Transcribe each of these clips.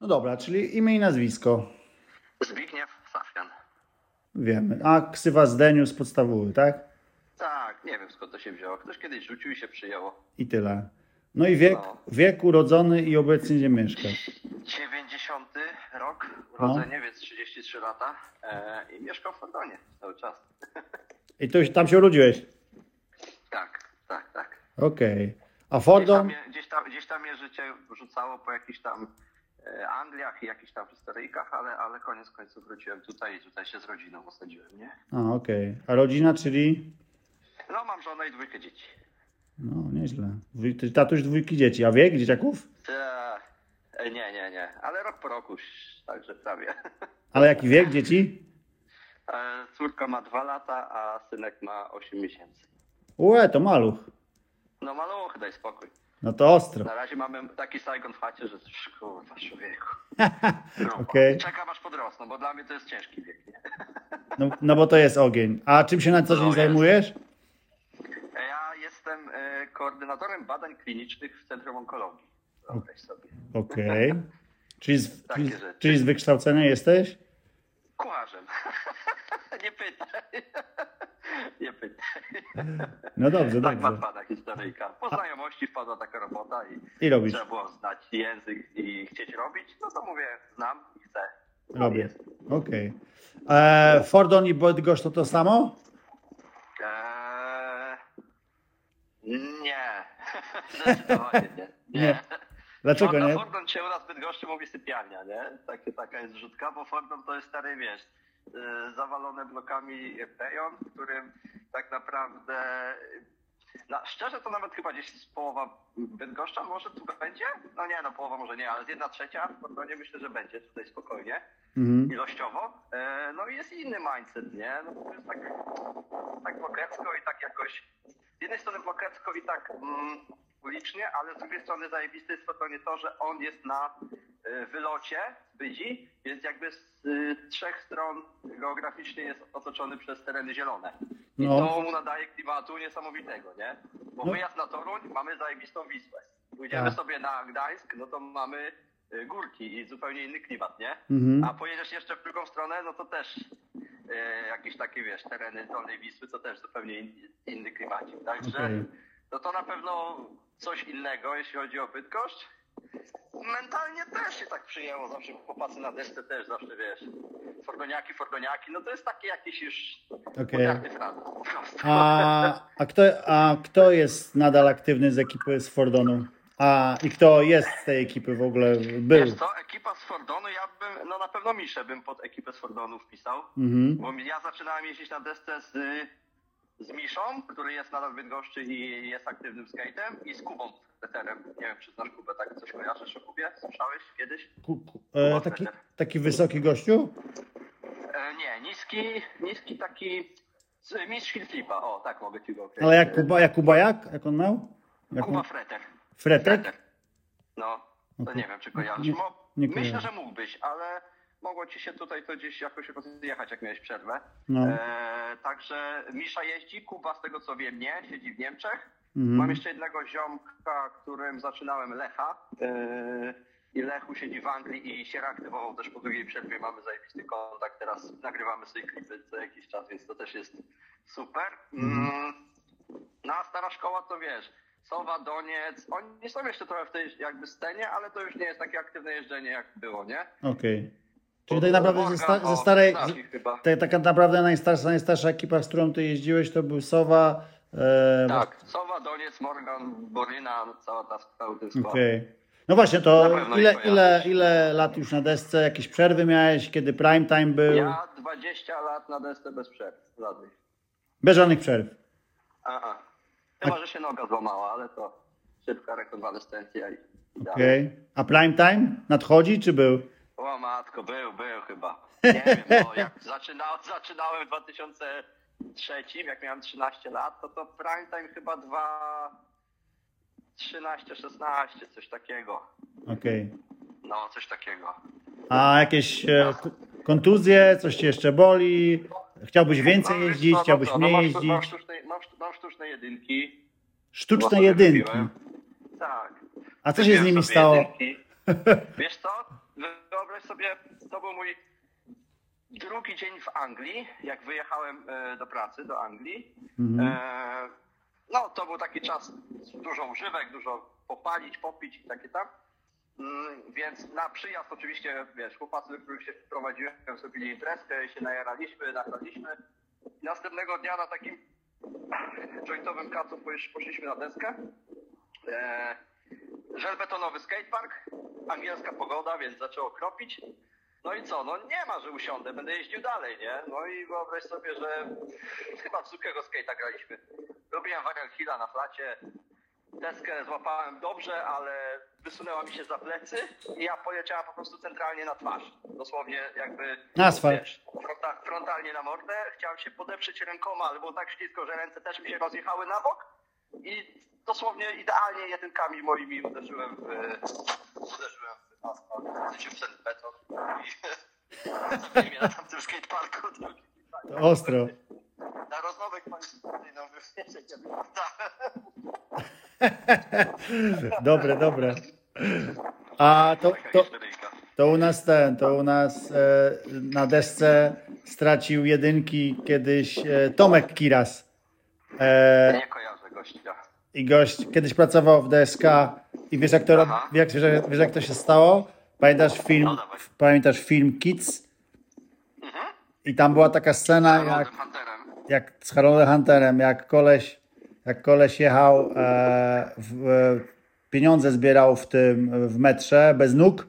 No dobra, czyli imię i nazwisko. Zbigniew Safian. Wiemy. A ksywa Zdeniu z podstawowy, tak? Tak, nie wiem skąd to się wzięło. Ktoś kiedyś rzucił i się przyjęło. I tyle. No i wiek, No. wiek urodzony i obecnie gdzie mieszkasz. 90 rok urodzenie, więc 33 lata. E, I mieszkam w Fordonie cały czas. I to, tam się urodziłeś? tak, tak, tak. Okej. A Gdzieś tam, Fordon? gdzieś, tam, gdzieś tam mnie życie rzucało po jakichś tam Angliach i jakichś tam historyjkach, ale, ale koniec końców wróciłem tutaj i tutaj się z rodziną osadziłem, nie? A, okej. A rodzina, czyli? No mam żonę i dwójkę dzieci. No, nieźle. Dwój- Tatuś dwójki dzieci. A wiek dzieciaków? Ta, e, nie, nie, nie, ale rok po roku, także prawie. Ale jaki wiek dzieci? E, Córka ma dwa lata, a synek ma 8 miesięcy. Ue, to maluch. No maluch, daj spokój. No to ostro. Na razie mamy taki Saigon w chacie, że kurwa człowieku. No, Okej. Czekam aż podrosną, bo dla mnie to jest ciężki wiek. No, no bo to jest ogień. A czym się na co dzień No, zajmujesz? Ja jestem e, koordynatorem badań klinicznych w Centrum Onkologii. Wyobraź sobie. Okej. Czyli, z, czyli, czyli z wykształcenia jesteś? Kucharzem. Nie pytaj. Nie pytaj. No dobrze, Tak dobrze. pana historyjka. Po znajomości wpadła taka robota i I robisz. trzeba było znać język i chcieć robić. No to mówię, znam i chcę. Robię. Okej. E, Fordon i Bydgoszcz to to samo? Eee, nie. Zdecydowanie nie. Nie. Nie. Dlaczego Fordon, nie? Fordon się u nas w Bydgoszczy mówi sypialnia, nie? Takie, taka jest rzutka, bo Fordon to jest stary, wiesz, zawalone blokami rejon, w którym tak naprawdę... No, szczerze to nawet chyba gdzieś z połowa Bydgoszcza może tu będzie? No nie, no połowa może nie, ale z jedna trzecia w Fordonie myślę, że będzie tutaj spokojnie Mhm. ilościowo. E, No i jest inny mindset, nie? No to jest tak, tak blokecko i tak jakoś, z jednej strony blokecko i tak mm, ulicznie, ale z drugiej strony zajebiste jest to, to, że on jest na e, wylocie z Bydzi, więc jakby z y, trzech stron geograficznie jest otoczony przez tereny zielone. I No. to mu nadaje klimatu niesamowitego, nie? Bo No. wyjazd na Toruń mamy zajebistą Wisłę. Pójdziemy Tak. sobie na Gdańsk, no to mamy y, górki i zupełnie inny klimat, nie? Mhm. A pojedziesz jeszcze w drugą stronę, no to też e, jakieś takie, wiesz, tereny Dolnej Wisły, to też zupełnie in, inny klimacik. Także Okej. No to na pewno coś innego, jeśli chodzi o Bydgoszcz. Mentalnie też się tak przyjęło, zawsze chłopacy na desce też zawsze, wiesz, fordoniaki, fordoniaki, no to jest taki jakiś już po prostu. A, a, kto, a kto jest nadal aktywny z ekipy z Fordonu? A i kto jest z tej ekipy w ogóle? Był. Wiesz co, ekipa z Fordonu, ja bym, no na pewno Miszę bym pod ekipę z Fordonu wpisał. Mhm. Bo ja zaczynałem jeździć na desce z, z Miszą, który jest nadal w Bydgoszczy i jest aktywnym skate'em i z Kubą Peterem. Nie wiem, czy znasz Kubę, tak coś kojarzysz o Kubie? Słyszałeś kiedyś? E, taki, taki wysoki gościu? E, nie, niski, niski taki z- mistrz Hillflipa, o tak mogę ci go określić. Ale jak Kuba, jak Kuba jak? Jak on miał? Jak Kuba on, Freter. Fretek? No, to Okej. nie wiem, czy kojarzysz. Nie- nie myślę, że mógłbyś, ale mogło ci się tutaj to gdzieś jakoś rozjechać, jak miałeś przerwę. No. E, także Misza jeździ, Kuba z tego co wiem nie, siedzi w Niemczech. Mhm. Mam jeszcze jednego ziomka, którym zaczynałem Lecha. E, I Lechu siedzi w Anglii i się reaktywował też po drugiej przerwie. Mamy zajebisty kontakt. Teraz nagrywamy sobie klipy co jakiś czas, więc to też jest super. Mm. No a stara szkoła to wiesz, Sowa, Doniec, oni są jeszcze trochę w tej jakby scenie, ale to już nie jest takie aktywne jeżdżenie jak było, nie? Okej. Czyli tak naprawdę ze, sta, ze starej... o, znasz ich chyba. Tak, taka naprawdę najstarsza, najstarsza ekipa, z którą ty jeździłeś, to był Sowa. E, Tak, Sowa, Doniec, Morgan, Boryna, cała ta cały ten skład. Okej. No właśnie, to ile, ile, ile lat już na desce? Jakieś przerwy miałeś? Kiedy prime time był? Ja 20 lat na desce bez przerw, żadnych. Bez żadnych przerw. Aha. Chyba, że się noga złamała, ale to szybka rekonwalescencja i i. Okej. A prime time nadchodzi, czy był? O matko, był, był chyba. Nie wiem, no jak zaczyna, zaczynałem w 2003, jak miałem 13 lat, to to prime time chyba 2... 13, 16, coś takiego. Okej. No, coś takiego. A jakieś e, kontuzje, coś cię jeszcze boli? Chciałbyś więcej jeździć, no chciałbyś mniej no mam, jeździć? Mam sztuczne, mam, sztu- mam sztuczne jedynki. Sztuczne Bo jedynki. kupiłem. Tak. A co się z Kupiłem nimi sobie stało? jedynki. Wiesz co? Wyobraź sobie, to był mój drugi dzień w Anglii, jak wyjechałem e, do pracy, do Anglii. Mhm. E, no, to był taki czas, dużo używek, dużo popalić, popić i takie tam. Mm, Więc na przyjazd oczywiście, wiesz, chłopacy, do których się wprowadziłem, zrobili imprezkę się najaraliśmy, nachlaliśmy. Następnego dnia na takim jointowym kacu posz- poszliśmy na deskę. E, żelbetonowy skatepark, angielska pogoda, więc zaczęło kropić. No i co, no nie ma, że usiądę, będę jeździł dalej, nie? No i wyobraź sobie, że chyba w zwykłego skate'a graliśmy. Robiłem varial hilla na flacie, deskę złapałem dobrze, ale wysunęła mi się za plecy i ja poleciałem po prostu centralnie na twarz. Dosłownie jakby, Na asfalt. wiesz, fronta, frontalnie na mordę. Chciałem się podeprzeć rękoma, ale było tak ślisko, że ręce też mi się rozjechały na bok i dosłownie idealnie jedynkami moimi uderzyłem w, uderzyłem w asfalt, w sensie w ten beton i mnie na tamtym skateparku. To ostro. Na rozmowę kwalifikacyjną ja bym Dobre, dobre. A to, to, to u nas ten, to u nas e, na desce stracił jedynki kiedyś e, Tomek Kiras. E, Nie kojarzę. I gość kiedyś pracował w DSK i wiesz jak to, Aha. wiesz, wiesz, wiesz jak to się stało? Pamiętasz film, No pamiętasz film Kids? I tam była taka scena jak, jak z Haroldem Hunterem, jak koleś, jak koleś jechał, e, w, e, pieniądze zbierał w tym, w metrze, bez nóg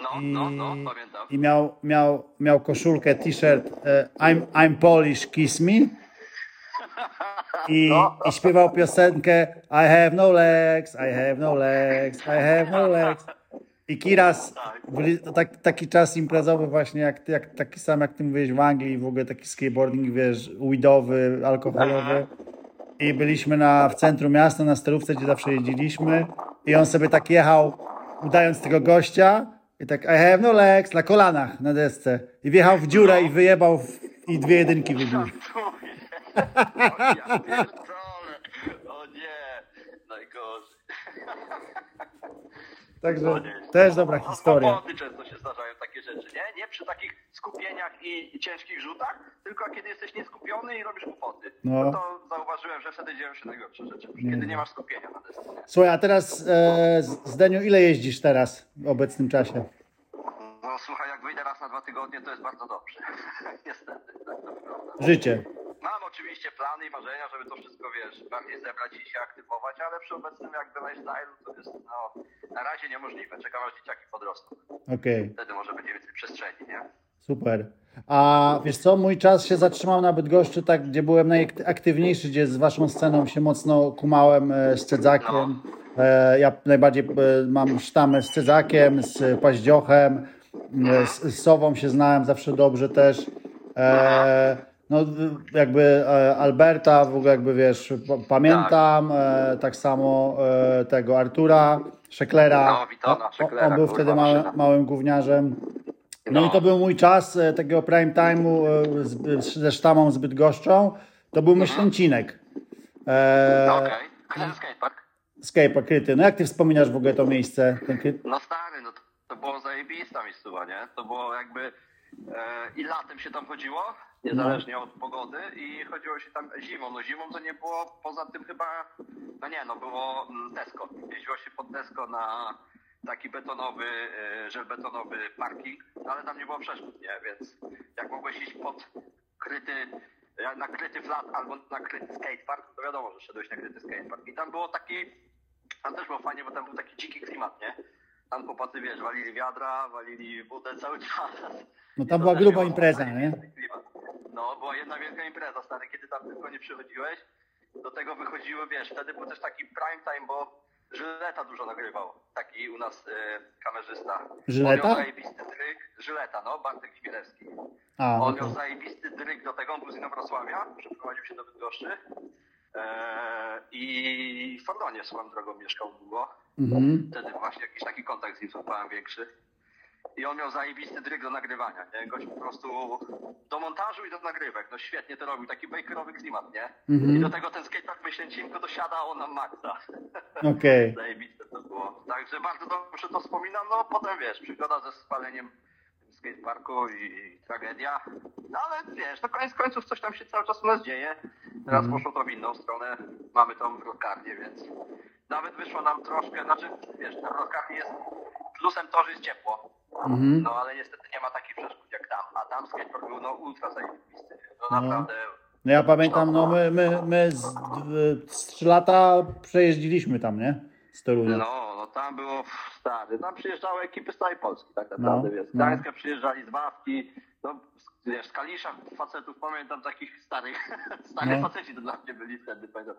No, no, no, pamiętam. i miał, miał, miał koszulkę, t-shirt e, I'm, I'm Polish, kiss me i, i śpiewał piosenkę I have no legs, I have no legs, I have no legs i Kiras, tak, taki czas imprezowy właśnie, jak, jak, taki sam jak ty mówiłeś w Anglii, w ogóle taki skateboarding, wiesz, weedowy, alkoholowy. I byliśmy na, w centrum miasta, na sterówce, gdzie zawsze jeździliśmy. I on sobie tak jechał, udając tego gościa. I tak, I have no legs, na kolanach, na desce. I wjechał w dziurę i wyjebał w, i dwie jedynki wybił. O ja pierdolę. O nie, najgorzej. Także też dobra No, historia. często się zdarzają takie rzeczy, nie? Nie przy takich skupieniach i, i ciężkich rzutach, tylko kiedy jesteś nieskupiony i robisz kłopoty. No. No. to zauważyłem, że wtedy dzieją się najgorsze rzeczy. Kiedy nie masz skupienia na desce. nie? Słuchaj, a teraz e, Zdeniu, ile jeździsz teraz w obecnym czasie? No słuchaj, jak wyjdę raz na dwa tygodnie, to jest bardzo dobrze. Niestety, tak to wygląda. Życie. Mam oczywiście plany i marzenia, żeby to wszystko, wiesz, bardziej zebrać i się aktywować, ale przy obecnym jakby lifestyle'u to jest, no, na razie niemożliwe. Czekam aż dzieciaki podrosną. Okej. Wtedy może będzie więcej przestrzeni, nie? Super. A wiesz co, mój czas się zatrzymał na Bydgoszczy, tak, gdzie byłem najaktywniejszy, gdzie z waszą sceną się mocno kumałem e, z Cedzakiem. E, ja najbardziej e, mam sztamę z Cedzakiem, z Paździochem, z, z Sową się znałem zawsze dobrze też. E, no jakby e, Alberta, w ogóle jakby wiesz, pa- pamiętam, e, tak samo e, tego Artura, Szeklera. No, Witona, On- Szeklera, on był wtedy małym, gówniarzem. No, No. i to był mój czas takiego prime time'u z- ze sztamą z Bydgoszczą. To był Myślęcinek. E, No okej. Okay. skatepark? Skatepark kryty. No jak ty wspominasz w ogóle to miejsce? Ten kry... No stary, no to, to było zajebista miejscowa, nie? To było jakby i latem się tam chodziło, niezależnie od pogody i chodziło się tam zimą. No zimą to nie było, poza tym chyba, no nie, no było mm, Tesco. Jeździło się pod Tesco na taki betonowy, e, żelbetonowy parking, no ale tam nie było przeszkód, nie? Więc jak mogłeś iść pod kryty, e, na kryty flat albo na kryty skatepark, to wiadomo, że szedłeś na kryty skatepark. I tam było taki, tam też było fajnie, bo tam był taki dziki klimat, nie? Tam chłopacy, wiesz, walili wiadra, walili wódę cały czas. No tam to była gruba było impreza, nie? No, była jedna wielka impreza, stary, kiedy tam tylko nie przychodziłeś. Do tego wychodziły, wiesz, wtedy był też taki prime time, bo Żyleta dużo nagrywał. Taki u nas e, kamerzysta. Żyleta? On miał zajebisty dryk. Żyleta, no, Bartek Chmielewski. A, On miał zajebisty dryk do tego, on był z Inowrocławia, przeprowadził się do Bydgoszczy. Eee, I w Fordonie swoją drogą mieszkał długo. Mhm. Wtedy właśnie jakiś taki kontakt z nim złapałem większy. i on miał zajebisty dryg do nagrywania, nie? Gość po prostu do montażu i do nagrywek, no świetnie to robił, taki bakerowy klimat, nie? Mhm. I do tego ten skatepark Myślęcinko dosiadało nam maksa. Okej. Zajebiste to było. Także bardzo dobrze to wspominam, no potem wiesz, przygoda ze spaleniem skateparku i, i tragedia. No ale wiesz, to koniec końców coś tam się cały czas u nas dzieje. Teraz Mhm. poszło to w inną stronę. Mamy tą wrotkarnię, więc nawet wyszło nam troszkę, znaczy wiesz, ta wrotkarnia jest plusem to, że jest ciepło. Mhm. No ale niestety nie ma takich przeszkód jak tam. A tam skatepark był no ultra zajebisty. No No. naprawdę No ja pamiętam, no my, my, my z, z 3 lata przejeździliśmy tam, nie? No, no tam było stary. Tam przyjeżdżały ekipy z całej Polski, tak naprawdę, No, wiesz. Z no. Gdańska przyjeżdżali z Wawki, no wiesz, z Kalisza facetów, pamiętam takich starych, starych No. faceci to dla mnie byli wtedy, pamiętam,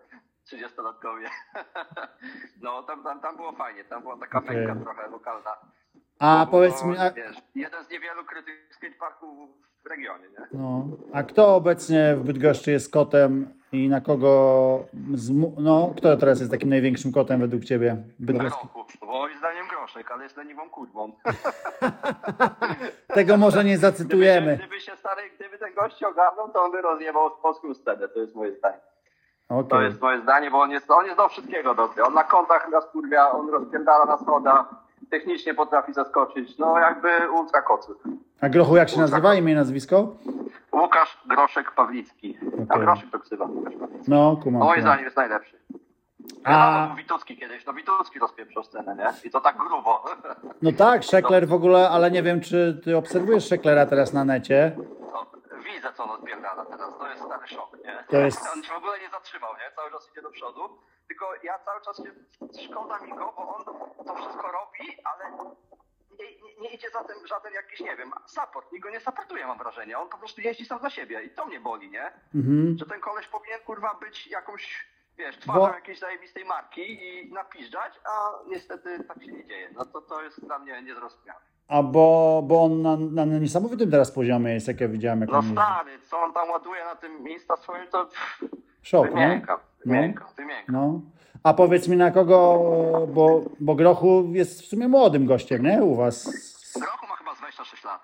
30-latkowie. no, tam, tam, tam było fajnie, tam była taka mekka trochę lokalna. A To powiedz mi, a, Wiesz, jeden z niewielu krytych skateparków w regionie, nie? no, a kto obecnie w Bydgoszczy jest kotem i na kogo, zmu- no kto teraz jest takim największym kotem według Ciebie? Bydgoski? Bo moim zdaniem groszek, ale jest leniwą kurwą. Tego może nie Gdyby, się, zacytujemy. gdyby się stary, gdyby ten gość ogarnął, to on by rozjebał polską scenę, to jest moje zdanie. To Okej. jest moje zdanie, bo on jest, on jest do wszystkiego dobry. On na kątach nas kurwia, on rozpierdala na schodach, technicznie potrafi zaskoczyć, no jakby ultra kocy. A Grochu jak się nazywa, imię i nazwisko? Łukasz Groszek Pawlicki. A Okej. Groszek to ksywa. Łukasz Pawlicki. No, kumam. Moim zdaniem jest najlepszy. A- A... był Witucki kiedyś, no Witucki rozpieprzał scenę, nie? I to tak grubo. No tak, Szekler w ogóle, ale nie wiem, czy Ty obserwujesz Szeklera teraz na necie. No, widzę, co on odpierdala teraz, to jest stary szok, nie? To jest- On się w ogóle nie zatrzymał, nie? Cały czas idzie do przodu, tylko ja cały czas się, szkoda mi go, bo on to wszystko robi, ale nie, nie, nie idzie za tym żaden jakiś, nie wiem, support, nikt go nie supportuje, mam wrażenie, on po prostu jeździ sam za siebie i to mnie boli, nie? Mhm. Że ten koleś powinien, kurwa, być jakąś, wiesz, twarzą Bo- jakiejś zajebistej marki i napiżdżać, a niestety tak się nie dzieje. No to to jest dla mnie niezrozumiałe. A bo, bo on na, na niesamowitym teraz poziomie jest, jak ja widziałem, jak No stary, co on tam ładuje na tym Insta swoim, to pff, Szok, no? wymiękam, No. wymiękam, wymiękam. No. A powiedz mi na kogo, bo, bo Grochu jest w sumie młodym gościem, nie? U was. Grochu ma chyba z 26 lat,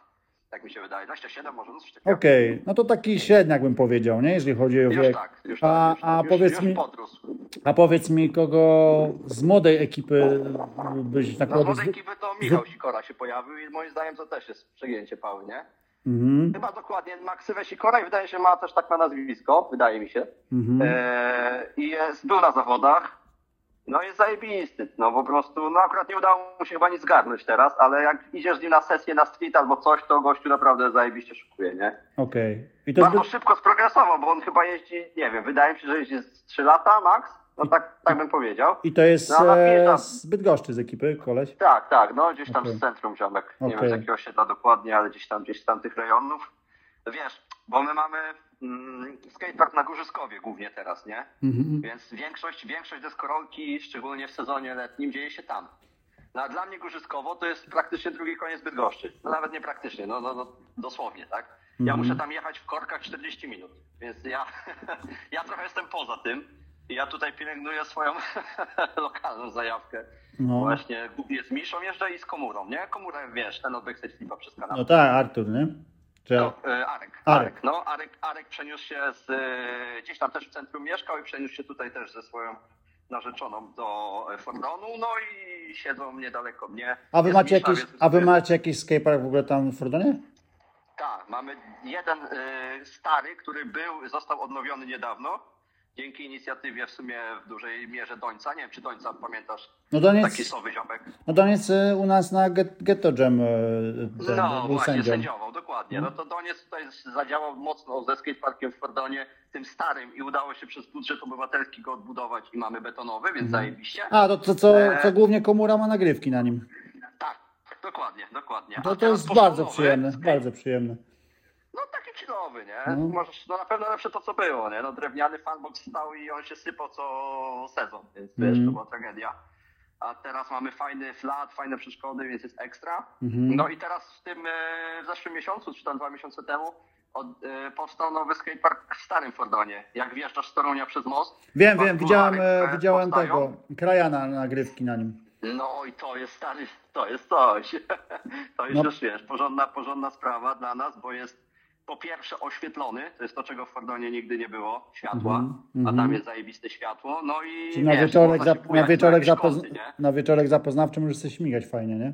tak mi się wydaje, 27 może, no coś takiego. Okej, no to taki średniak bym powiedział, nie? Jeżeli chodzi o Już wiek. tak, już A- tak, już, a tak, już, powiedz już mi-. A powiedz mi, kogo z młodej ekipy byś tak No z młodej ekipy to Michał Sikora się pojawił i moim zdaniem to też jest przegięcie pały, nie? Mhm, Chyba dokładnie Maksywę Sikora i wydaje się ma też tak na nazwisko, wydaje mi się. mhm. Eee, I jest, był na zawodach. No jest zajebisty. No po prostu, no akurat nie udało mu się chyba nic zgarnąć teraz, ale jak idziesz z nim na sesję na street albo coś, to gościu naprawdę zajebiście szukuje, nie? Okej. I to jest... Bardzo szybko sprogresował, bo on chyba jeździ, nie wiem, wydaje mi się, że jeździ z 3 lata max. No tak, tak bym powiedział. I to jest No, e, z Bydgoszczy z ekipy, koleś? Tak, tak, no gdzieś tam Okej. z centrum ziomek. Nie Okej. wiem z jakiego osiedla dokładnie, ale gdzieś tam, gdzieś tam tych rejonów. Wiesz, bo my mamy mm, skatepark na Górzyskowie głównie teraz, nie? Mhm. Więc większość, większość deskorolki, szczególnie w sezonie letnim, dzieje się tam. No, a dla mnie Górzyskowo to jest praktycznie drugi koniec Bydgoszczy. No, nawet nie praktycznie, no, no, no dosłownie, tak? Ja Mhm. muszę tam jechać w korkach 40 minut, więc ja, ja trochę jestem poza tym. Ja tutaj pielęgnuję swoją lokalną zajawkę. No. Właśnie głównie z Miszą jeżdżę i z Komurą, nie? Komurę, wiesz, ten od Backstage Flipa przez kanał. No tak, Artur, nie? Czy... No, e, Arek, Arek. Arek. No, Arek, Arek przeniósł się z, e, gdzieś tam też w centrum mieszkał i przeniósł się tutaj też ze swoją narzeczoną do Fordonu, no i siedzą niedaleko mnie. A wy macie Misza, jakiś, a wy macie jakiś skatepark w ogóle tam w Fordonie? Tak, mamy jeden e, stary, który był, został odnowiony niedawno. Dzięki inicjatywie w sumie w dużej mierze Dońca. Nie wiem, czy Dońca pamiętasz? No Doniec, Taki sowy ziomek. no Doniec e, u nas na Get, Ghetto Jam ten, No był właśnie, sędzią. sędziował, dokładnie. No to Doniec tutaj zadziałał mocno ze skateparkiem w Fordonie, tym starym i udało się przez budżet obywatelski go odbudować i mamy betonowy, więc zajebiście. A, to, to co, E. co głównie komura ma nagrywki na nim. Tak, dokładnie, dokładnie. To, to jest bardzo przyjemne, bardzo przyjemne. No taki chillowy, nie? No. Możesz, no na pewno lepsze to, co było, nie? No drewniany fanbox stał i on się sypał co sezon, więc wiesz, Mhm. to była tragedia. A teraz mamy fajny flat, fajne przeszkody, więc jest ekstra. Mhm. No i teraz w tym, e, w zeszłym miesiącu, czy tam dwa miesiące temu, od, e, powstał nowy skatepark w Starym Fordonie. Jak wjeżdżasz z Torunia przez most. Wiem, wiem, widziałem, e, widziałem powstają. tego, krajana nagrywki na nim. No i to jest stary, to jest coś. To jest No. już wiesz, porządna, porządna sprawa dla nas, bo jest po pierwsze oświetlony, to jest to, czego w Fordonie nigdy nie było, światła, Mhm, a mhm. tam jest zajebiste światło, no i Czyli na wiesz, wieczorek, się zap, na wieczorek, zapozna, kąty, na wieczorek zapoznawczy możesz sobie śmigać fajnie, nie?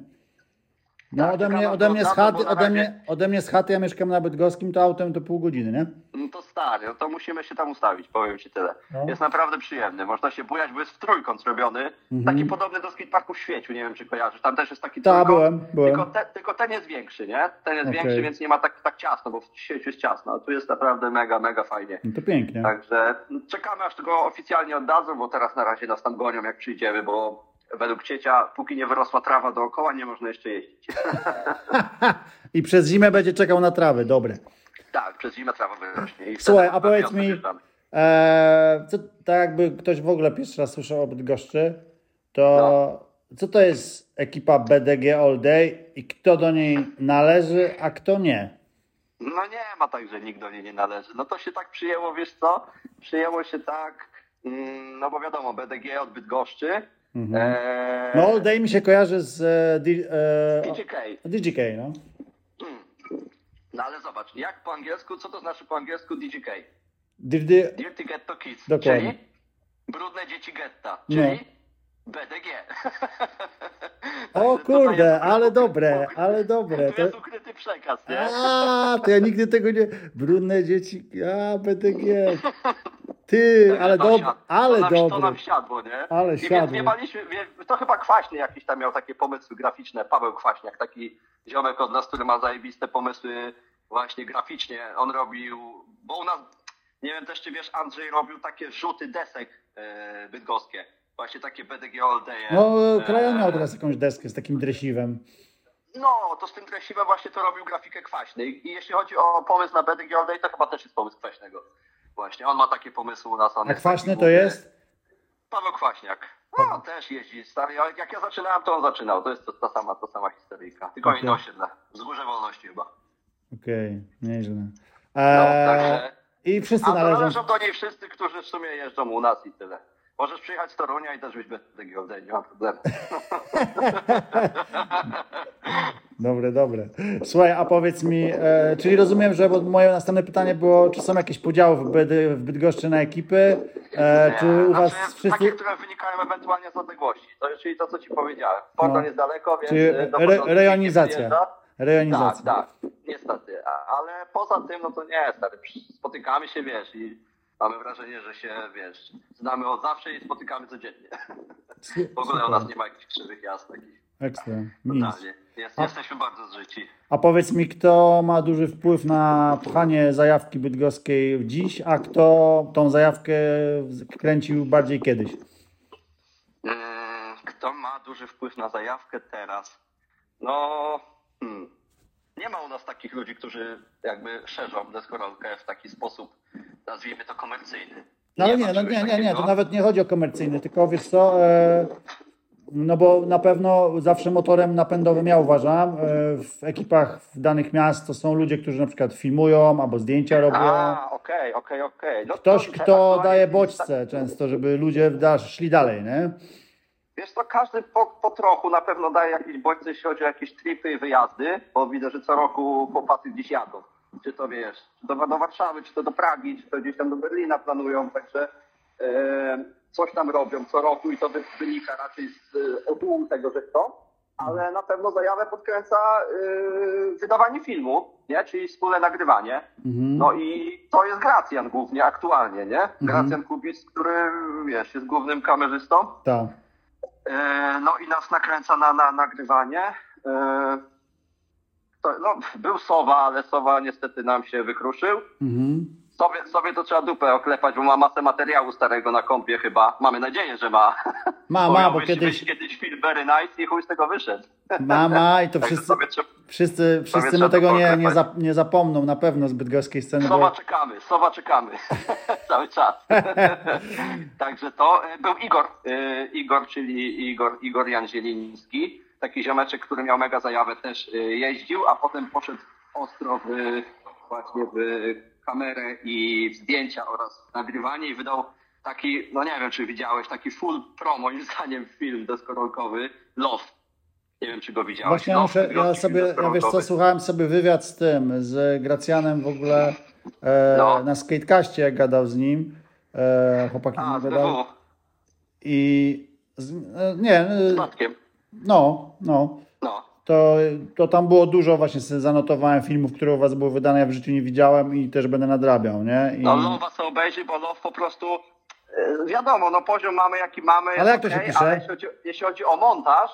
No Tak, ode mnie, ode mnie z chaty, ode mnie, ode mnie z chaty, ja mieszkam na Bydgoskim, to autem to pół godziny, nie? No to stary, no to musimy się tam ustawić, powiem ci tyle. No. Jest naprawdę przyjemny, można się bujać, bo jest w trójkąt zrobiony, Mhm. taki podobny do skateparku w Świeciu, nie wiem czy kojarzysz, tam też jest taki Tak, trójkąt, byłem, byłem. Tylko, te, tylko ten jest większy, nie? Ten jest Okej. większy, więc nie ma tak, tak ciasno, bo w Świeciu jest ciasno, a tu jest naprawdę mega, mega fajnie. No to pięknie. Także czekamy aż tego oficjalnie oddadzą, bo teraz na razie nas tam gonią jak przyjdziemy, bo według ciecia, póki nie wyrosła trawa dookoła, nie można jeszcze jeździć. I przez zimę będzie czekał na trawę, dobre. tak, przez zimę trawa wyrośnie. Słuchaj, a powiedz mi, e, co, tak jakby ktoś w ogóle pierwszy raz słyszał o Bydgoszczy, to No. co to jest ekipa BDG All Day i kto do niej należy, a kto nie? No nie ma tak, że nikt do niej nie należy. No to się tak przyjęło, wiesz co? Przyjęło się tak, mm, no bo wiadomo, BDG od Bydgoszczy. Mhm. Eee, No All Day mi się kojarzy z e, e, DJK. DGK, no. No ale zobacz, jak po angielsku, co to znaczy po angielsku DJK? Dirty, Dirty Ghetto Kids, Dokładnie. czyli brudne dzieci getta, No. czyli BDG. O kurde, ale dobre, ale dobre. To, jest ukryty przekaz, nie? a, to ja nigdy tego nie... Brudne dzieci, a, BDG. Ty, ale, to dob, siad- ale to nam, To nam siadło, nie? Ale I więc siadło. wie- to chyba Kwaśny jakiś tam miał takie pomysły graficzne, Paweł Kwaśniak, taki ziomek od nas, który ma zajebiste pomysły właśnie graficznie. On robił, bo u nas, nie wiem też czy wiesz, Andrzej robił takie rzuty desek e, bydgoskie. Właśnie takie BDG All Day. No, Krajan miał teraz jakąś deskę z takim dresivem. No, to z tym Tresivem właśnie to robił grafikę Kwaśny. I i jeśli chodzi o pomysł na BDG All Day, to chyba też jest pomysł Kwaśnego. Właśnie, on ma takie pomysły u nas. On A kwaśny taki to jest? Paweł Kwaśniak. No, też jeździ stary, ale jak ja zaczynałem, to on zaczynał. To jest to, ta sama, ta sama historyjka. Tylko Okej. inne osiedle. Wzgórze Wolności chyba. Okej, nieźle. No, Eee, także... I wszyscy A to należą... należą do niej wszyscy, którzy w sumie jeżdżą u nas i tyle. Możesz przyjechać z Torunia i też być bez takiego day, nie ma problemu. Dobre, dobre. Słuchaj, a powiedz mi, e, czyli rozumiem, że bo moje następne pytanie było, czy są jakieś podziały w, Bydy, w Bydgoszczy na ekipy? E, czy u was znaczy, wszyscy... Takie, które wynikają ewentualnie z odległości. To, czyli to, co ci powiedziałem. Porton No. jest daleko, więc... Czyli do re, rejonizacja. przyjeżdża. Tak, Rejonizacja. tak, niestety. Ale poza tym, no to nie, stary, spotykamy się, wiesz, i mamy wrażenie, że się, wiesz, znamy od zawsze i spotykamy codziennie. W ogóle u nas nie ma jakichś krzywych jazd takich. Ekstra. Totalnie. Jest, jesteśmy bardzo zżyci. A powiedz mi, kto ma duży wpływ na pchanie zajawki bydgoskiej dziś, a kto tą zajawkę kręcił bardziej kiedyś? Mm, Kto ma duży wpływ na zajawkę teraz? No, hmm. Nie ma u nas takich ludzi, którzy jakby szerzą deskorolkę w taki sposób, nazwijmy to komercyjny. No ma nie, no nie, nie, nie, to nawet nie chodzi o komercyjny, tylko wiesz co, e, no bo na pewno zawsze motorem napędowym ja uważam, e, w ekipach danych miast to są ludzie, którzy na przykład filmują albo zdjęcia robią. A, okej, okej, okej. No Ktoś, to kto daje jest bodźce często, żeby ludzie da, szli dalej, nie? Wiesz to każdy po, po trochu na pewno daje jakieś bodźce, jeśli chodzi o jakieś tripy i wyjazdy, bo widzę, że co roku chłopacy gdzieś jadą. Czy to wiesz, czy to do Warszawy, czy to do Pragi, czy to gdzieś tam do Berlina planują, także e, coś tam robią co roku i to wy, wynika raczej z e, ogółu tego, że chcą, ale na pewno zajawę podkręca e, wydawanie filmu, nie? czyli wspólne nagrywanie. Mhm. No i to jest Gracjan głównie aktualnie, nie? Gracjan Kubic, który wiesz, jest głównym kamerzystą. Tak. E, No i nas nakręca na, na nagrywanie. E, To, no, był Sowa, ale Sowa niestety nam się wykruszył. Mhm. Sobie, sobie to trzeba dupę oklepać, bo ma masę materiału starego na kompie chyba. Mamy nadzieję, że ma. Ma, Bo ma, bo kiedyś kiedyś film Very Nice i chuj z tego wyszedł. ma, ma i to wszyscy, sobie trzeba, wszyscy, wszyscy my tego nie, nie, zap, nie zapomną na pewno z bydgoskiej sceny, Sowa bo czekamy, Sowa czekamy. Cały czas. Także to e, był Igor. e, Igor, czyli Igor, Igor Jan Zieliński. Taki ziomeczek, który miał mega zajawę, też e, jeździł, a potem poszedł ostro w, właśnie w kamerę i zdjęcia oraz nagrywanie i wydał taki, no nie wiem czy widziałeś, taki full pro moim zdaniem film deskorolkowy Love. Nie wiem czy go widziałeś. Właśnie Love, muszę, ja sobie, ja wiesz co, słuchałem sobie wywiad z tym, z Gracjanem w ogóle e, No. na skatekaście, jak gadał z nim. E, chłopaki A, z gadał. I z, e, nie, e, przypadkiem. no, no. No. To, to tam było dużo, właśnie zanotowałem filmów, które u was były wydane, ja w życiu nie widziałem i też będę nadrabiał, nie? I... No Love'a sobie obejrzy, bo Love po prostu e, wiadomo, no poziom mamy jaki mamy. Ale jak to się pisze? Ale jeśli chodzi, jeśli chodzi o montaż,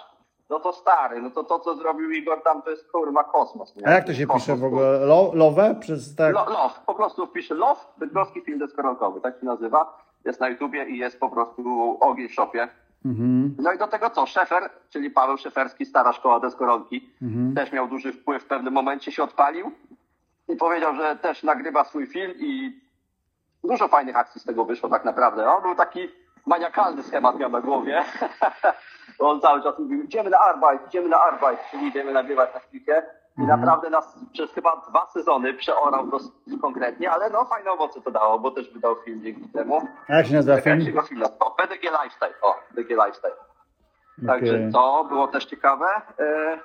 no to stary, no to to co zrobił Igor tam to jest kurwa kosmos. Nie? A jak to się Kosmos, pisze w ogóle? Lo, love? Przez tak. Lo, love, po prostu wpiszę Love, bydgoski film deskorolkowy, tak się nazywa. Jest na YouTubie i jest po prostu ogień w szopie. Mhm, No i do tego co? Szefer, czyli Paweł Szeferski, stara szkoła deskorolki, mhm. też miał duży wpływ, w pewnym momencie się odpalił i powiedział, że też nagrywa swój film i dużo fajnych akcji z tego wyszło tak naprawdę. On był taki maniakalny schemat miał na głowie. On cały czas mówił, idziemy na Arbeit, idziemy na Arbeit, czyli idziemy nagrywać na chwilkę. I Mhm. naprawdę nas przez chyba dwa sezony przeorał dosyć konkretnie, ale no fajne owoce to dało, bo też wydał film dzięki temu. A jak się nazywa Tak film? O, BDG Lifestyle. O, BDG Lifestyle. Także Okej. to było też ciekawe. E,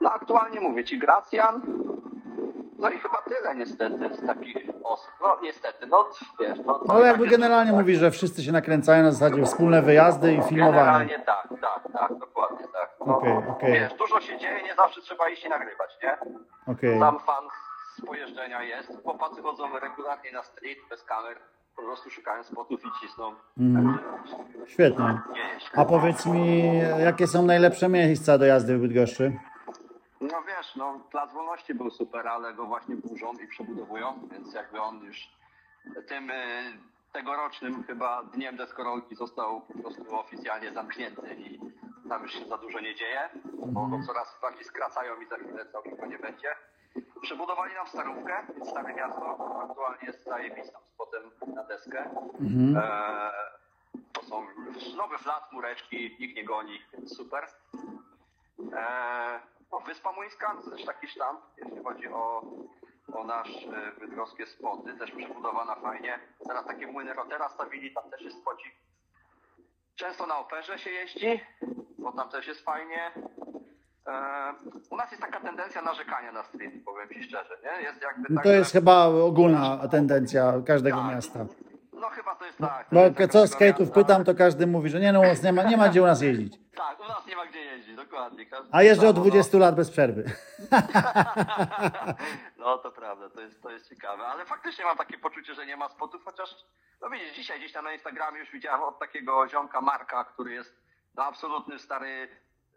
No aktualnie mówię ci Gracjan. No i chyba tyle niestety z takich osób. No niestety, no wiesz. No, Ale jakby takie- generalnie tak. mówisz, że wszyscy się nakręcają na zasadzie wspólne wyjazdy i filmowanie. Generalnie tak, tak, tak, dokładnie tak. No, Okej, okej. Wiesz, dużo się dzieje, nie zawsze trzeba iść i nagrywać, nie? Okej. Sam fan z pojeżdżenia jest. Chłopacy chodzą regularnie na street bez kamer. Po prostu szukają spotów i cisną. Także Świetnie. się. A powiedz mi, jakie są najlepsze miejsca do jazdy w Bydgoszczy? No wiesz, no Plac Wolności był super, ale go właśnie burzą i przebudowują, więc jakby on już tym y, tegorocznym chyba dniem deskorolki został po prostu oficjalnie zamknięty i tam już się za dużo nie dzieje, bo go coraz bardziej skracają i za chwilę całkiem nie będzie. Przebudowali nam Starówkę, więc Stare Miasto aktualnie jest zajebistym spotem na deskę. Mhm. Eee, to są nowy flat, mureczki, nikt nie goni, więc super. Eee, no, Wyspa Młyńska to też taki sztamp, jeśli chodzi o, o nasz e, bydgoskie spoty, też przebudowana fajnie. Teraz takie młyny rotera stawili, tam też jest spocik. Często na operze się jeździ, bo tam też jest fajnie. Eee, u nas jest taka tendencja narzekania na street, powiem ci szczerze, nie? Jest jakby No tak, to że- jest chyba ogólna tendencja każdego Tak. miasta. No chyba to jest tak. to Bo co z miasta. pytam, to każdy mówi, że nie no, u nas nie ma, nie ma gdzie u nas jeździć. Tak, u nas nie ma gdzie jeździć, dokładnie. Każdy A jeżdżę od samo, no. 20 lat bez przerwy. No to prawda, to jest, to jest ciekawe, ale faktycznie mam takie poczucie, że nie ma spotów, chociaż, no widzisz, dzisiaj gdzieś tam na Instagramie już widziałem od takiego ziomka Marka, który jest no, absolutnym stary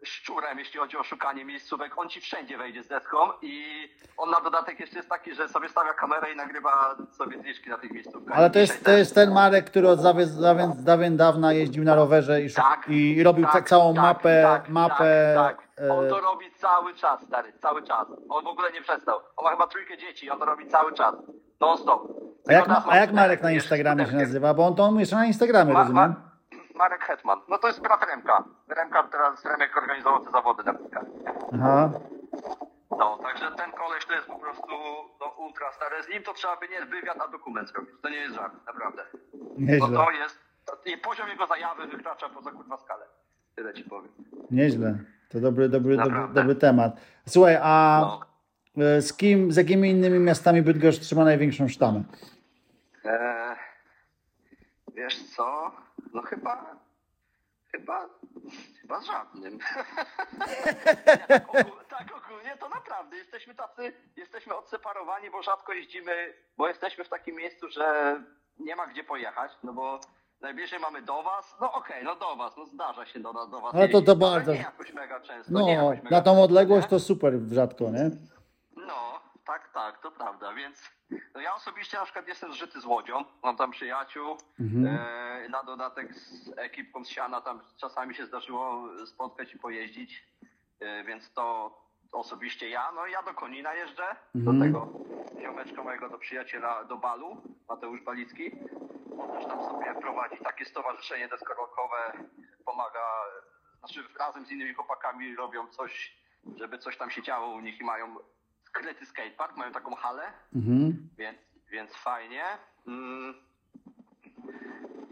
szczurem, jeśli chodzi o szukanie miejscówek. On ci wszędzie wejdzie z deską i on na dodatek jeszcze jest taki, że sobie stawia kamerę i nagrywa sobie zniżki na tych miejscówkach. Ale to jest, to jest ten Marek, który od dawien, dawien, dawien dawna jeździł na rowerze i, Tak, i robił tak, ca- całą tak, mapę, tak, mapę Tak, tak. On e, to robi cały czas, stary, cały czas. On w ogóle nie przestał. On ma chyba trójkę dzieci, on to robi cały czas. Non stop. a, jak, a jak ma- Marek na Instagramie się nazywa? Bo on to on jeszcze na Instagramie, Ma, rozumiem? Ma, Marek Hetman. No to jest brat Remka. Remka teraz Remek organizował te zawody na. Aha. No, także ten koleś to jest po prostu no, ultra stary. Z nim to trzeba by nie wywiad, a dokument zrobić. To nie jest żart, naprawdę. No Nieźle, to jest... I poziom jego zajawy wykracza poza kurwa skalę. Tyle ci powiem. nieźle. To dobry, dobry, dobry, dobry temat. Słuchaj, a No. e, z kim, z jakimi innymi miastami Bydgoszcz trzyma największą sztamę? Eee, wiesz co? No chyba. Chyba. Chyba z żadnym. Tak, ogólnie, tak ogólnie to naprawdę. Jesteśmy tacy, jesteśmy odseparowani, bo rzadko jeździmy, bo jesteśmy w takim miejscu, że nie ma gdzie pojechać, no bo najbliżej mamy do was. No okej, no do was, no zdarza się do nas, do was. Ale to- to bardzo- Nie jakoś mega często. No, mega na tą nie? to super rzadko, nie? No, tak, tak, to prawda, więc no ja osobiście na przykład jestem zżyty z Łodzią, mam tam przyjaciół, Mhm. e, na dodatek z ekipką z Siana tam czasami się zdarzyło spotkać i pojeździć, e, więc to osobiście ja, no ja do Konina jeżdżę, Mhm. do tego ziomeczka mojego, do przyjaciela, do Balu, Mateusz Balicki, on też tam sobie prowadzi takie stowarzyszenie deskorolkowe, pomaga, znaczy razem z innymi chłopakami robią coś, żeby coś tam się działo u nich i mają skryty skatepark, mają taką halę, Mhm. więc, więc fajnie. Mm.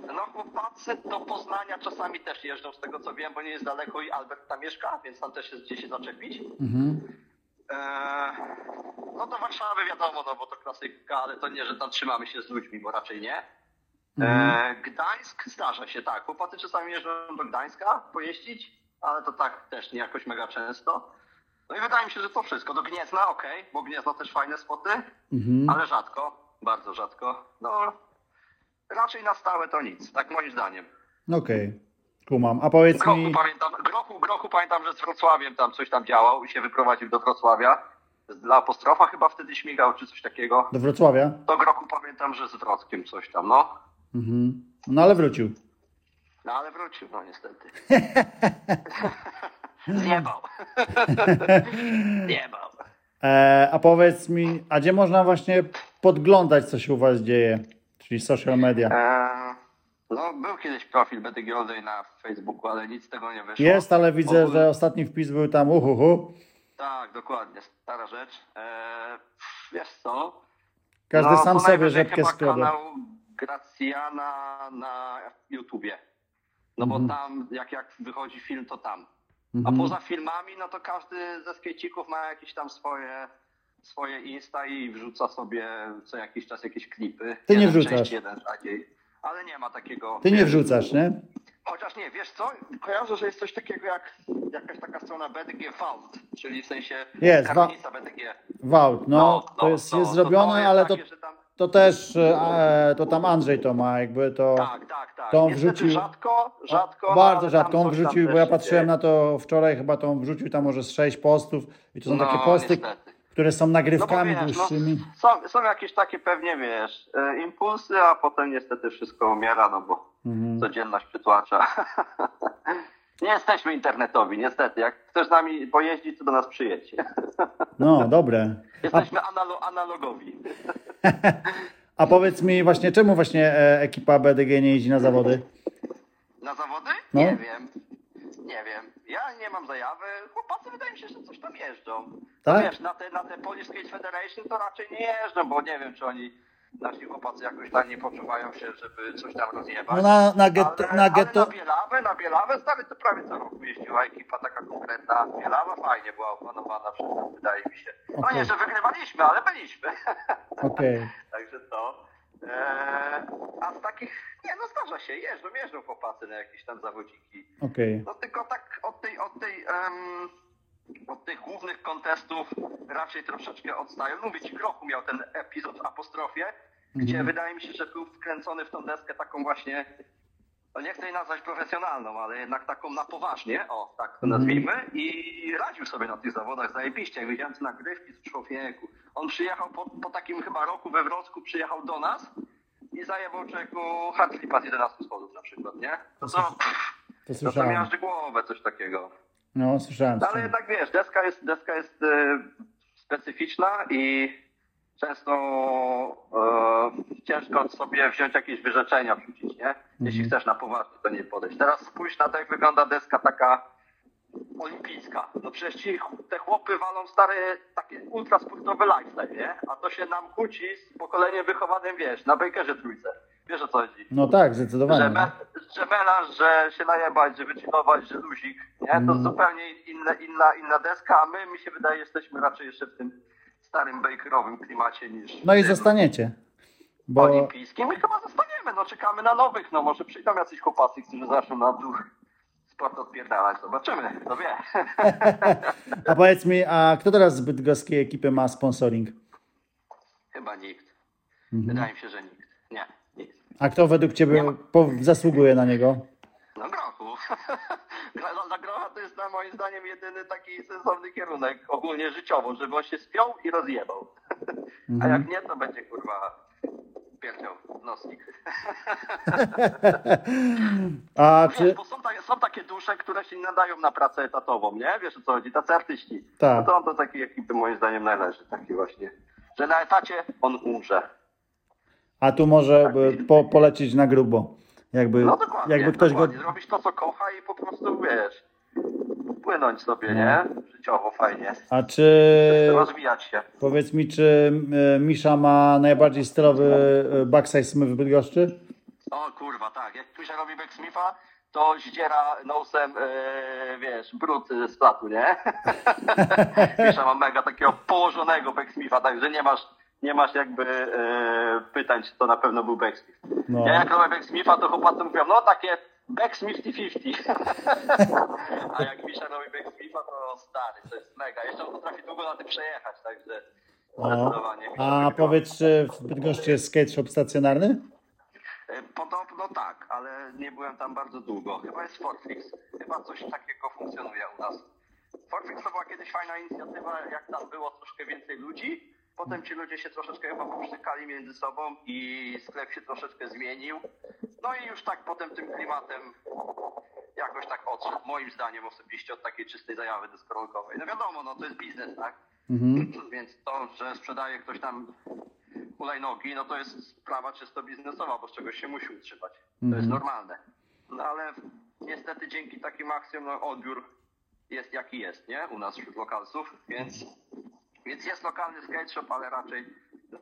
No chłopacy do Poznania czasami też jeżdżą z tego co wiem, bo nie jest daleko i Albert tam mieszka, więc tam też jest gdzie się zaczepić. Mhm. Eee, no do Warszawy wiadomo, no bo to klasyka, ale to nie, że tam trzymamy się z ludźmi, bo raczej nie. Eee, Gdańsk zdarza się, tak. Chłopacy czasami jeżdżą do Gdańska pojeździć, ale to tak też nie jakoś mega często. No i wydaje mi się, że to wszystko. Do Gniezna, okej, bo Gniezno też fajne spoty, Mhm. ale rzadko, bardzo rzadko. No, raczej na stałe to nic, tak moim zdaniem. Okej, kumam. A powiedz Grochu mi, pamiętam, Grochu, Grochu pamiętam, że z Wrocławiem tam coś tam działał i się wyprowadził do Wrocławia. Dla apostrofa chyba wtedy śmigał, czy coś takiego. do Wrocławia? Do Grochu pamiętam, że z Wrockiem coś tam, no. Mhm. No ale wrócił. No ale wrócił, no niestety. Zjebał. Zjebał. E, a powiedz mi, a gdzie można właśnie podglądać, co się u was dzieje? Czyli social media. Eee, no, był kiedyś profil BTG All Day na Facebooku, ale nic z tego nie wyszło. Jest, ale widzę, Ogólnie- że ostatni wpis był tam uhuhu. Tak, dokładnie, stara rzecz. Eee, wiesz co? Każdy No, sam sobie rzepkę chyba składa. kanał Gracjana na YouTubie. No bo Mhm. tam, jak, jak wychodzi film, to tam. A Mhm. poza filmami, no to każdy ze skejcików ma jakieś tam swoje, swoje Insta i wrzuca sobie co jakiś czas jakieś klipy. Ty nie wrzucasz. Jeden rzadziej. Ale nie ma takiego. Ty nie wrzucasz, nie? Chociaż nie, wiesz co? Kojarzę, że jest coś takiego jak jakaś taka strona BDG Vault, czyli w sensie Jest, wa- kamienica BDG. Wout, no, to jest, jest zrobione, jest ale to, takie, tam, to też, e, to tam Andrzej to ma, jakby to... Tak, tak, tak. to on Niestety wrzucił- rzadko, rzadko. no, Bardzo rzadko on wrzucił, bo ja patrzyłem na to wczoraj, chyba to on wrzucił tam może z sześć postów i to są No, takie posty, niestety. które są No nagrywkami wiesz, no, dłuższymi. są, są jakieś takie pewnie, wiesz, e, impulsy, a potem niestety wszystko umiera, no bo Mhm. codzienność przytłacza. Nie jesteśmy internetowi, niestety. Jak chcesz z nami pojeździć, to do nas przyjedź. No, dobre. Jesteśmy analo- analogowi. a powiedz mi właśnie, czemu właśnie e, ekipa BDG nie jeździ na zawody? Na zawody? No. Nie wiem. Nie wiem. Ja nie mam zajawy. Chłopacy wydaje mi się, że coś tam jeżdżą. Tak? No wiesz, na te, na te Polish Skate Federation to raczej nie jeżdżą, bo nie wiem, czy oni, nasi chłopacy jakoś tam nie poczuwają się, żeby coś tam rozjebać. No na, na, getto, ale, na getto, ale na Bielawę, na Bielawę stary to prawie co roku jeździła ekipa taka konkretna. Bielawa fajnie była opanowana przez nas, wydaje mi się. No Okej. nie, że wygrywaliśmy, ale byliśmy. okej. Także to. Eee, a z takich, nie no zdarza się, jeżdżą, jeżdżą chłopacy na jakieś tam zawodziki. okej. No tylko tak od tej, od tej, em, od tych głównych kontestów raczej troszeczkę odstają. Mówię ci, Grochu miał ten epizod w apostrofie, gdzie wydaje mi się, że był wkręcony w tą deskę taką właśnie, no nie chcę jej nazwać profesjonalną, ale jednak taką na poważnie, o tak to Mhm. nazwijmy, i radził sobie na tych zawodach zajebiście. Jak widziałem te nagrywki z człowieku. On przyjechał po, po takim chyba roku we Wrocku, przyjechał do nas i zajebał człowieku hardflipa z 11 schodów na przykład, nie? To co? To To co słyszałem. miażdży głowę, coś takiego. No, słyszałem. No, ale jednak wiesz, deska jest, deska jest e, specyficzna i często e, ciężko sobie wziąć jakieś wyrzeczenia wrzucić, nie? Jeśli chcesz na poważnie to nie podejść. Teraz spójrz na to, jak wygląda deska taka olimpijska. No przecież ci, te chłopy walą stare, takie ultrasportowe lifestyle, nie? A to się nam kłóci z pokoleniem wychowanym, wiesz, na Bakerze trójce. Wiesz o co chodzi? No tak, że, zdecydowanie. me, że melanż, że się najebać, że wychillować, że luzik, nie? To Mm. zupełnie inna, inna, inna deska, a my, mi się wydaje, jesteśmy raczej jeszcze w tym starym bakerowym klimacie niż No i zostaniecie. Bo, olimpijskim. I chyba zostaniemy, no czekamy na nowych, no może przyjdą jacyś chłopacy, którzy zaczną na dół sport odpierdalać, zobaczymy, kto wie. a powiedz mi, a kto teraz z bydgoskiej ekipy ma sponsoring? chyba nikt. Mhm. Wydaje mi się, że nikt. Nie. A kto według ciebie po, zasługuje na niego? No grochu. Dla, grocha to jest na moim zdaniem jedyny taki sensowny kierunek ogólnie życiowo, żeby on się spiął i rozjebał. A Mhm. jak nie, to będzie kurwa pierdział nosnik. A Wiesz, czy... bo są, takie, są takie dusze, które się nie nadają na pracę etatową, nie? Wiesz o co chodzi? Tacy artyści. Tak. No to on do takiej ekipy moim zdaniem należy. Taki właśnie. Że na etacie on umrze. A tu może by po, polecieć na grubo. Jakby, No dokładnie. jakby ktoś go... dokładnie. Zrobić to, co kocha i po prostu, wiesz, płynąć sobie, nie? Życiowo fajnie. A czy... Rozwijać się. Powiedz mi, czy e, Misza ma najbardziej stylowy e, backside smyw w Bydgoszczy? O kurwa, tak. Jak tu się robi Backsmitha, to zdziera nosem, e, wiesz, brud z platu, nie? wiesz, ja mam mega takiego położonego Backsmitha, także nie masz, nie masz jakby e, pytań, czy to na pewno był Backsmith. No. Ja jak robię Backsmitha, to chłopacy mówią, no takie Backsmith 50-50. A jak Misza robi Backsmitha, to stary, to jest mega. Jeszcze on potrafi długo na tym przejechać, także zdecydowanie. A powiedz, czy w Bydgoszczy jest skate shop stacjonarny? E, Podobno tak, ale nie byłem tam bardzo długo. Chyba jest Fortfix. Chyba coś takiego funkcjonuje u nas. Fortfix to była kiedyś fajna inicjatywa, jak tam było troszkę więcej ludzi. Potem ci ludzie się troszeczkę chyba poprztykali między sobą i sklep się troszeczkę zmienił. No i już tak potem tym klimatem jakoś tak odszedł, moim zdaniem osobiście, od takiej czystej zajawy deskorolkowej. No wiadomo, no to jest biznes, tak? Mhm. Więc to, że sprzedaje ktoś tam hulajnogi, no to jest sprawa czysto biznesowa, bo z czegoś się musi utrzymać. To jest normalne. No ale niestety dzięki takim akcjom no, odbiór jest jaki jest, nie? U nas wśród lokalsów, więc, więc jest lokalny skate shop, ale raczej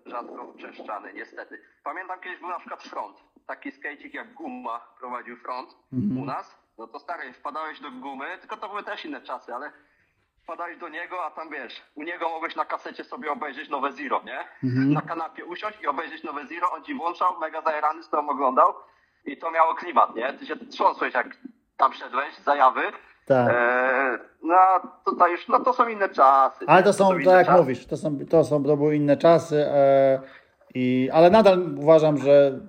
rzadko częszczany, niestety. Pamiętam kiedyś był na przykład front. Taki skejcik jak Guma prowadził front u nas. No to stary, wpadałeś do gumy, tylko to były też inne czasy, ale wpadałeś do niego, a tam wiesz, u niego mogłeś na kasecie sobie obejrzeć nowe Zero, nie? Na kanapie usiąść i obejrzeć nowe Zero, on ci włączał, mega zajerany z tą oglądał i to miało klimat, nie? Ty się trząsłeś jak tam szedłeś, zajawy. Tak. Eee, no tutaj już, no to są inne czasy. Ale to są, inne tak jak czasy. mówisz, to są, to są, to były inne czasy, e, i, ale nadal uważam, że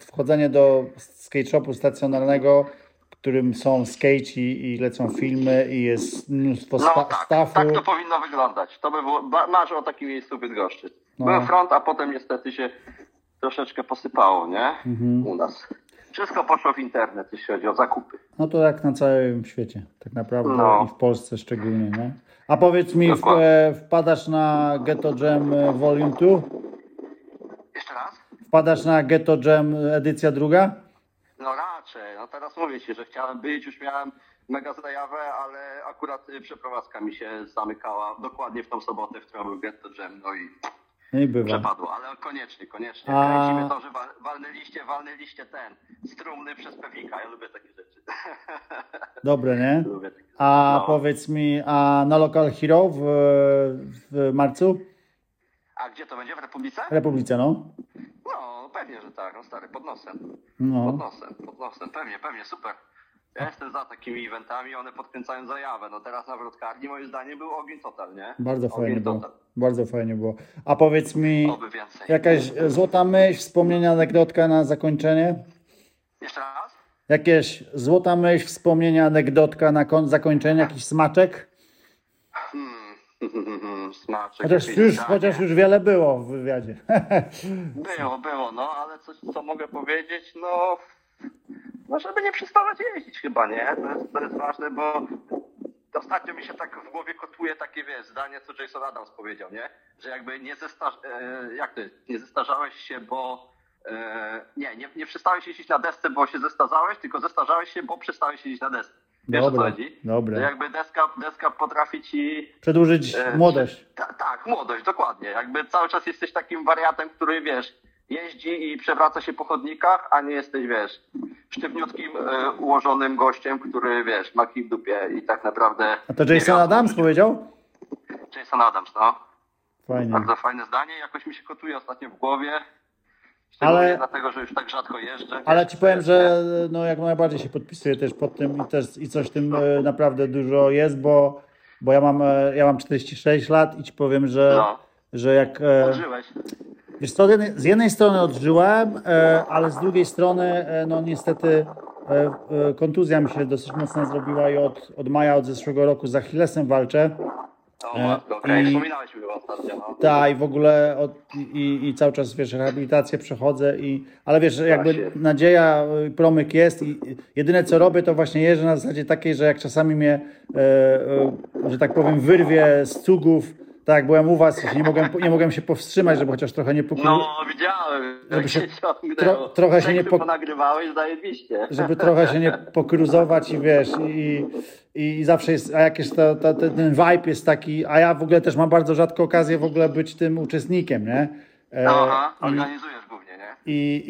wchodzenie do skate shopu stacjonarnego, w którym są skateci i lecą filmy i jest mnóstwo No sta, tak, staffu. tak to powinno wyglądać. To by było, o takim miejscu Bydgoszczy. No. Byłem front, a potem niestety się troszeczkę posypało, nie? Mhm. U nas. Wszystko poszło w internet, jeśli chodzi o zakupy. No to jak na całym świecie, tak naprawdę No. i w Polsce szczególnie, nie? A powiedz mi, w, e, wpadasz na Ghetto Jam e, Volume 2? Jeszcze raz? Wpadasz na Ghetto Jam edycja druga? No raczej. No teraz mówię ci, że chciałem być, już miałem mega zajawę, ale akurat przeprowadzka mi się zamykała dokładnie w tą sobotę, w którą był Getto Jam, no i Nie bywa. przepadło, ale koniecznie, koniecznie. A- Kręcimy to, że wal, walnęliście, walnęliście ten, strumny przez pewika, ja lubię takie rzeczy. Dobre, nie? lubię takie A No. powiedz mi, a na Local Hero w, w marcu? A gdzie to będzie? W Republice? Republice, no? No, pewnie, że tak, no stary, pod nosem. Pod No. nosem, pod nosem, pewnie, pewnie, super. Ja jestem za takimi eventami, one podkręcają zajawę. No teraz na wrotkarni moim zdaniem był ogień total, nie? Bardzo ogień fajnie było. total. Bardzo fajnie było. A powiedz mi, jakaś złota myśl, wspomnienia, anegdotka na zakończenie? Jeszcze raz? Jakieś złota myśl, wspomnienia, anegdotka na zakończenie, jakiś smaczek? Hmm. Smaczek. Chociaż już, zdanie. chociaż już wiele było w wywiadzie. Było, było, no, ale coś, co mogę powiedzieć, no... No, żeby nie przestawać jeździć chyba, nie? To jest, to jest ważne, bo ostatnio mi się tak w głowie kotuje takie, wiesz, zdanie, co Jason Adams powiedział, nie? Że jakby nie zestarz... E, jak to jest? Nie zestarzałeś się, bo... E, nie, nie, nie przestałeś jeździć na desce, bo się zestarzałeś, tylko zestarzałeś się, bo przestałeś jeździć na desce. Wiesz o co chodzi? dobre. Że jakby deska, deska potrafi ci Przedłużyć E, młodość. Ta, tak, młodość, dokładnie. Jakby cały czas jesteś takim wariatem, który wiesz, jeździ i przewraca się po chodnikach, a nie jesteś, wiesz, sztywniutkim, e, ułożonym gościem, który, wiesz, ma kij w dupie i tak naprawdę... A to Jason Adams powiedział? Jason Adams, no. Fajnie. Bardzo fajne zdanie, jakoś mi się kotuje ostatnio w głowie. Ale- dlatego, że już tak rzadko jeżdżę. Ale ci powiem, wiesz, że no jak najbardziej się podpisuję też pod tym i też i coś w tym e, naprawdę dużo jest, bo, bo ja mam e, ja mam 46 lat i ci powiem, że, No. że jak e, Odżyłeś. Wiesz co, z jednej- strony odżyłem, e, ale z drugiej strony e, no niestety e, kontuzja mi się dosyć mocno zrobiła i od, od maja od zeszłego roku z Achillesem walczę. O, E, matko, okej, wspominałeś mi chyba ostatnio, no. Tak, i w ogóle od, i, i cały czas wiesz, rehabilitację przechodzę, i, ale wiesz, jakby Właśnie. nadzieja, y, promyk jest i i jedyne co robię, to właśnie jeżdżę na zasadzie takiej, że jak czasami mnie, e, e, że tak powiem, wyrwie z cugów, tak byłem u was, nie mogłem, nie mogłem się powstrzymać, żeby chociaż trochę nie pokryć. No, widziałem, Żeby się tro- trochę się nie Teksty pok- ponagrywałeś, zajebiście. żeby trochę się nie pokruzować i wiesz, i, i zawsze jest, a jakieś to, to, ten vibe jest taki, a ja w ogóle też mam bardzo rzadko okazję w ogóle być tym uczestnikiem, nie? E, Aha, nie? I,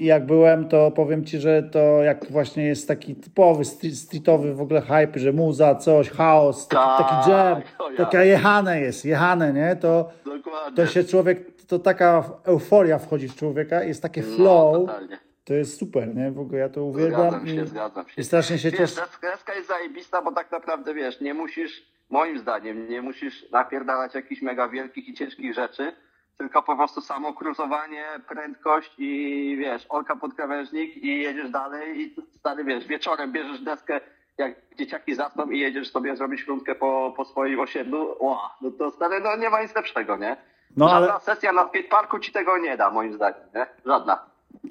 i, jak byłem, to powiem ci, że to jak właśnie jest taki typowy street, streetowy w ogóle hype, że muza, coś, chaos, taki, Tak, taki jam, taka jechane jest, jechane, nie? To, Dokładnie. to się człowiek, to taka euforia wchodzi w człowieka, jest takie No, flow, totalnie. to jest super, nie? W ogóle ja to uwielbiam Zgadzam się, i, zgadzam się. i strasznie się cieszę. deska jest zajebista, bo tak naprawdę wiesz, nie musisz, moim zdaniem, nie musisz napierdalać jakichś mega wielkich i ciężkich rzeczy, tylko po prostu samo cruzowanie, prędkość i wiesz, olka pod krawężnik i jedziesz dalej i stary wiesz, wieczorem bierzesz deskę jak dzieciaki zasną i jedziesz sobie zrobić rundkę po, po swoim osiedlu, Ła, no to stary, no nie ma nic lepszego, nie? No, Żadna ale- sesja na skateparku ci tego nie da, moim zdaniem, nie? Żadna.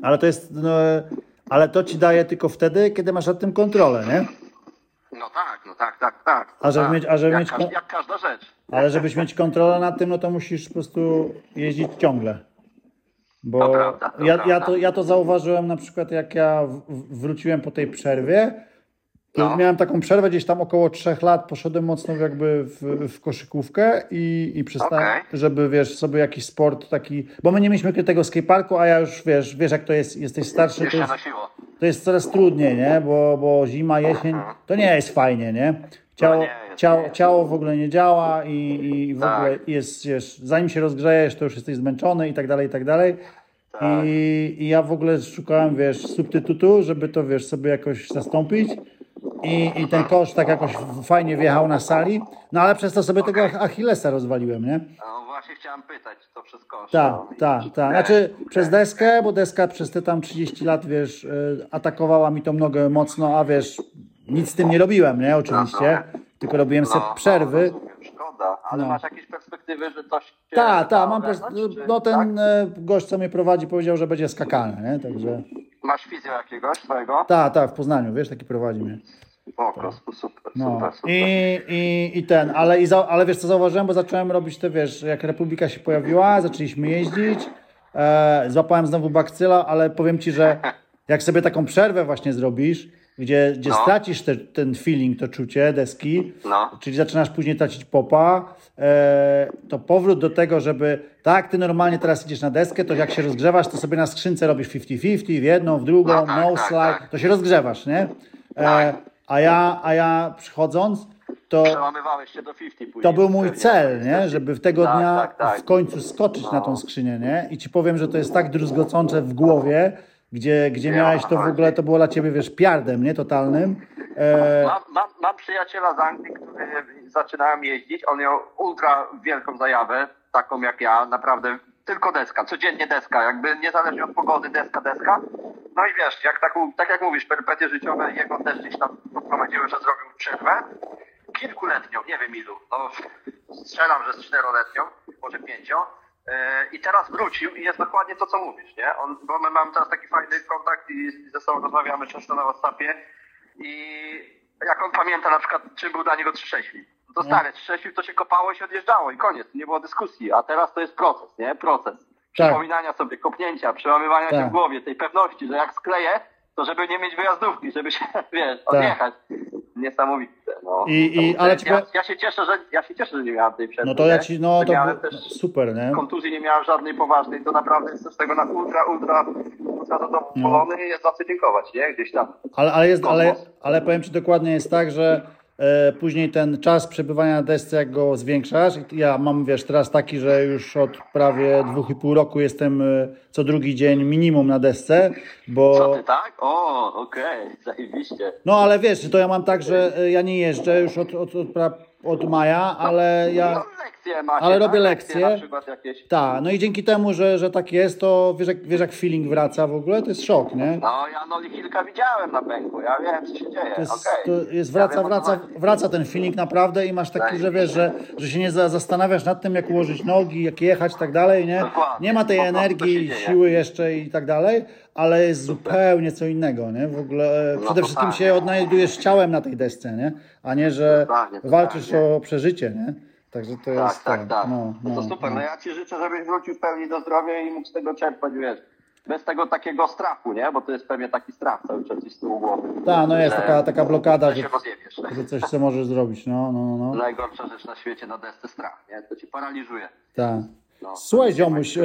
Ale to jest, no, ale to ci daje tylko wtedy, kiedy masz nad tym kontrolę, nie? No tak, no tak, tak, tak. A żeby tak. mieć- a żeby jak, mieć każ- jak każda rzecz. Ale żebyś mieć kontrolę nad tym, no to musisz po prostu jeździć ciągle. Bo To prawda, to ja, ja, to, ja to zauważyłem na przykład, jak ja w, wróciłem po tej przerwie. No. Miałem taką przerwę gdzieś tam około trzech lat, poszedłem mocno jakby w, w koszykówkę i, i przestałem, Okej. żeby wiesz, sobie jakiś sport taki, bo my nie mieliśmy tego skateparku, a ja już wiesz, wiesz jak to jest, jesteś starszy, to jest. To jest coraz trudniej, nie? Bo, bo zima, jesień, to nie jest fajnie, nie? Ciało, No nie ciało, ciało w ogóle nie działa i, i w Tak. ogóle jest, wiesz, zanim się rozgrzejesz, to już jesteś zmęczony i tak dalej, i tak dalej. Tak. I, I ja w ogóle szukałem, wiesz, substytutu, żeby to, wiesz, sobie jakoś zastąpić. I, I ten kosz tak jakoś fajnie wjechał na sali. No ale przez to sobie tego Achillesa rozwaliłem, nie? No właśnie chciałem pytać, czy to przez kosz. Tak, no, tak, tak. Znaczy przez deskę, bo deska przez te tam 30 lat, wiesz, y, atakowała mi tą nogę mocno, a wiesz, nic z tym nie robiłem, nie? Oczywiście. Tylko robiłem sobie No, przerwy. No, szkoda, ale No. masz jakieś perspektywy, że coś się Tak, tak, mam ogarnąć, No ten tak? e, gość, co mnie prowadzi, powiedział, że będzie skakalny, nie? Także. Masz fizję jakiegoś swojego? Tak, tak, w Poznaniu, wiesz, taki prowadzi mnie. O, kosku, super, No. super, super. I, i, I ten, ale, i za, ale wiesz co zauważyłem, bo zacząłem robić te, wiesz, jak Republika się pojawiła, zaczęliśmy jeździć, e, złapałem znowu bakcyla, ale powiem Ci, że jak sobie taką przerwę właśnie zrobisz, gdzie, gdzie No. stracisz te, ten feeling, to czucie deski, No. czyli zaczynasz później tracić popa, e, to powrót do tego, żeby tak, ty normalnie teraz idziesz na deskę, to jak się rozgrzewasz, to sobie na skrzynce robisz 50-50, w jedną, w drugą, No tak, no slide, tak. to się rozgrzewasz, nie? E, Tak. a, ja, a ja przychodząc, to, Przełamywałeś się do 50 później. to był mój cel, nie? żeby w tego dnia w końcu skoczyć na tą skrzynię. Nie? I ci powiem, że to jest tak druzgocące w głowie, gdzie, gdzie miałeś to w ogóle, to było dla ciebie, wiesz, piardem, nie? Totalnym. E, Mam, mam, mam przyjaciela z Anglii, który zaczynałem jeździć. On miał ultra wielką zajawę, taką jak ja, naprawdę tylko deska, codziennie deska, jakby niezależnie od pogody, deska, deska. No i wiesz, jak tak, tak jak mówisz, perypetie życiowe jego też gdzieś tam poprowadziły, że zrobił przerwę. Kilkuletnią, nie wiem ilu, no strzelam, że z czteroletnią, może pięcio. Yy, I teraz wrócił i jest dokładnie to, co mówisz, nie? On, bo my mamy teraz taki fajny kontakt i ze sobą rozmawiamy często na WhatsAppie i jak on pamięta na przykład, czym był dla niego 3-6 to stary, 3 to się kopało i się odjeżdżało i koniec, nie było dyskusji, a teraz to jest proces, nie? Proces. Przypominania sobie, kopnięcia, przełamywania się Tak. w głowie, tej pewności, że jak skleję, to żeby nie mieć wyjazdówki, żeby się, wiesz, Tak. odjechać. Niesamowite, no. I- i- ale ja, ja się cieszę, że ja się cieszę, że nie miałem tej przerwy. no to ja ci, no to miałem też super, nie? kontuzji nie miałem żadnej poważnej, to naprawdę jestem z tego na ultra, ultra, ultra zadowolony i jest za co dziękować, nie? Gdzieś tam. Ale, ale, jest, ale, ale powiem Ci dokładnie jest tak, że później ten czas przebywania na desce, jak go zwiększasz, ja mam, wiesz, teraz taki, że już od prawie dwóch i pół roku jestem e, co drugi dzień minimum na desce, bo... Co ty, tak? O, okej, zajebiście. No ale wiesz, to ja mam tak, że e, ja nie jeżdżę już od, od, od, pra- od maja, ale ja... No lekcje macie, Ale tak? robię lekcje. Na przykład jakieś. Tak, no i dzięki temu, że, że tak jest, to wiesz jak, wiesz jak feeling wraca w ogóle, to jest szok, nie? No, ja Noli kilka widziałem na pęku, ja wiem, co się dzieje, To jest, okej. to jest Ja wraca, wiem, co wraca, wraca ten feeling naprawdę i masz taki, że wiesz, że, że się nie za- zastanawiasz nad tym, jak ułożyć nogi, jak jechać i tak dalej, nie? Dokładnie. Nie ma tej energii, siły jeszcze i tak dalej, ale jest zupełnie co innego, nie? W ogóle e, No przede wszystkim totalnie. się odnajdujesz ciałem na tej desce, nie? A nie, że totalnie. walczysz o przeżycie, nie? Także to Tak, jest tak, tak. No, No, no, to super, no. no ja Ci życzę, żebyś wrócił w pełni do zdrowia i mógł z tego czerpać, wiesz. Bez tego takiego strachu, nie? Bo to jest pewnie taki strach cały czas z tyłu głowy. Tak, no jest taka, taka blokada, Że że, coś co możesz zrobić, no, no, no, no. Najgorsza rzecz na świecie na desce strach, nie? To Ci paraliżuje. Tak. No. Słuchaj, ziomuś, e,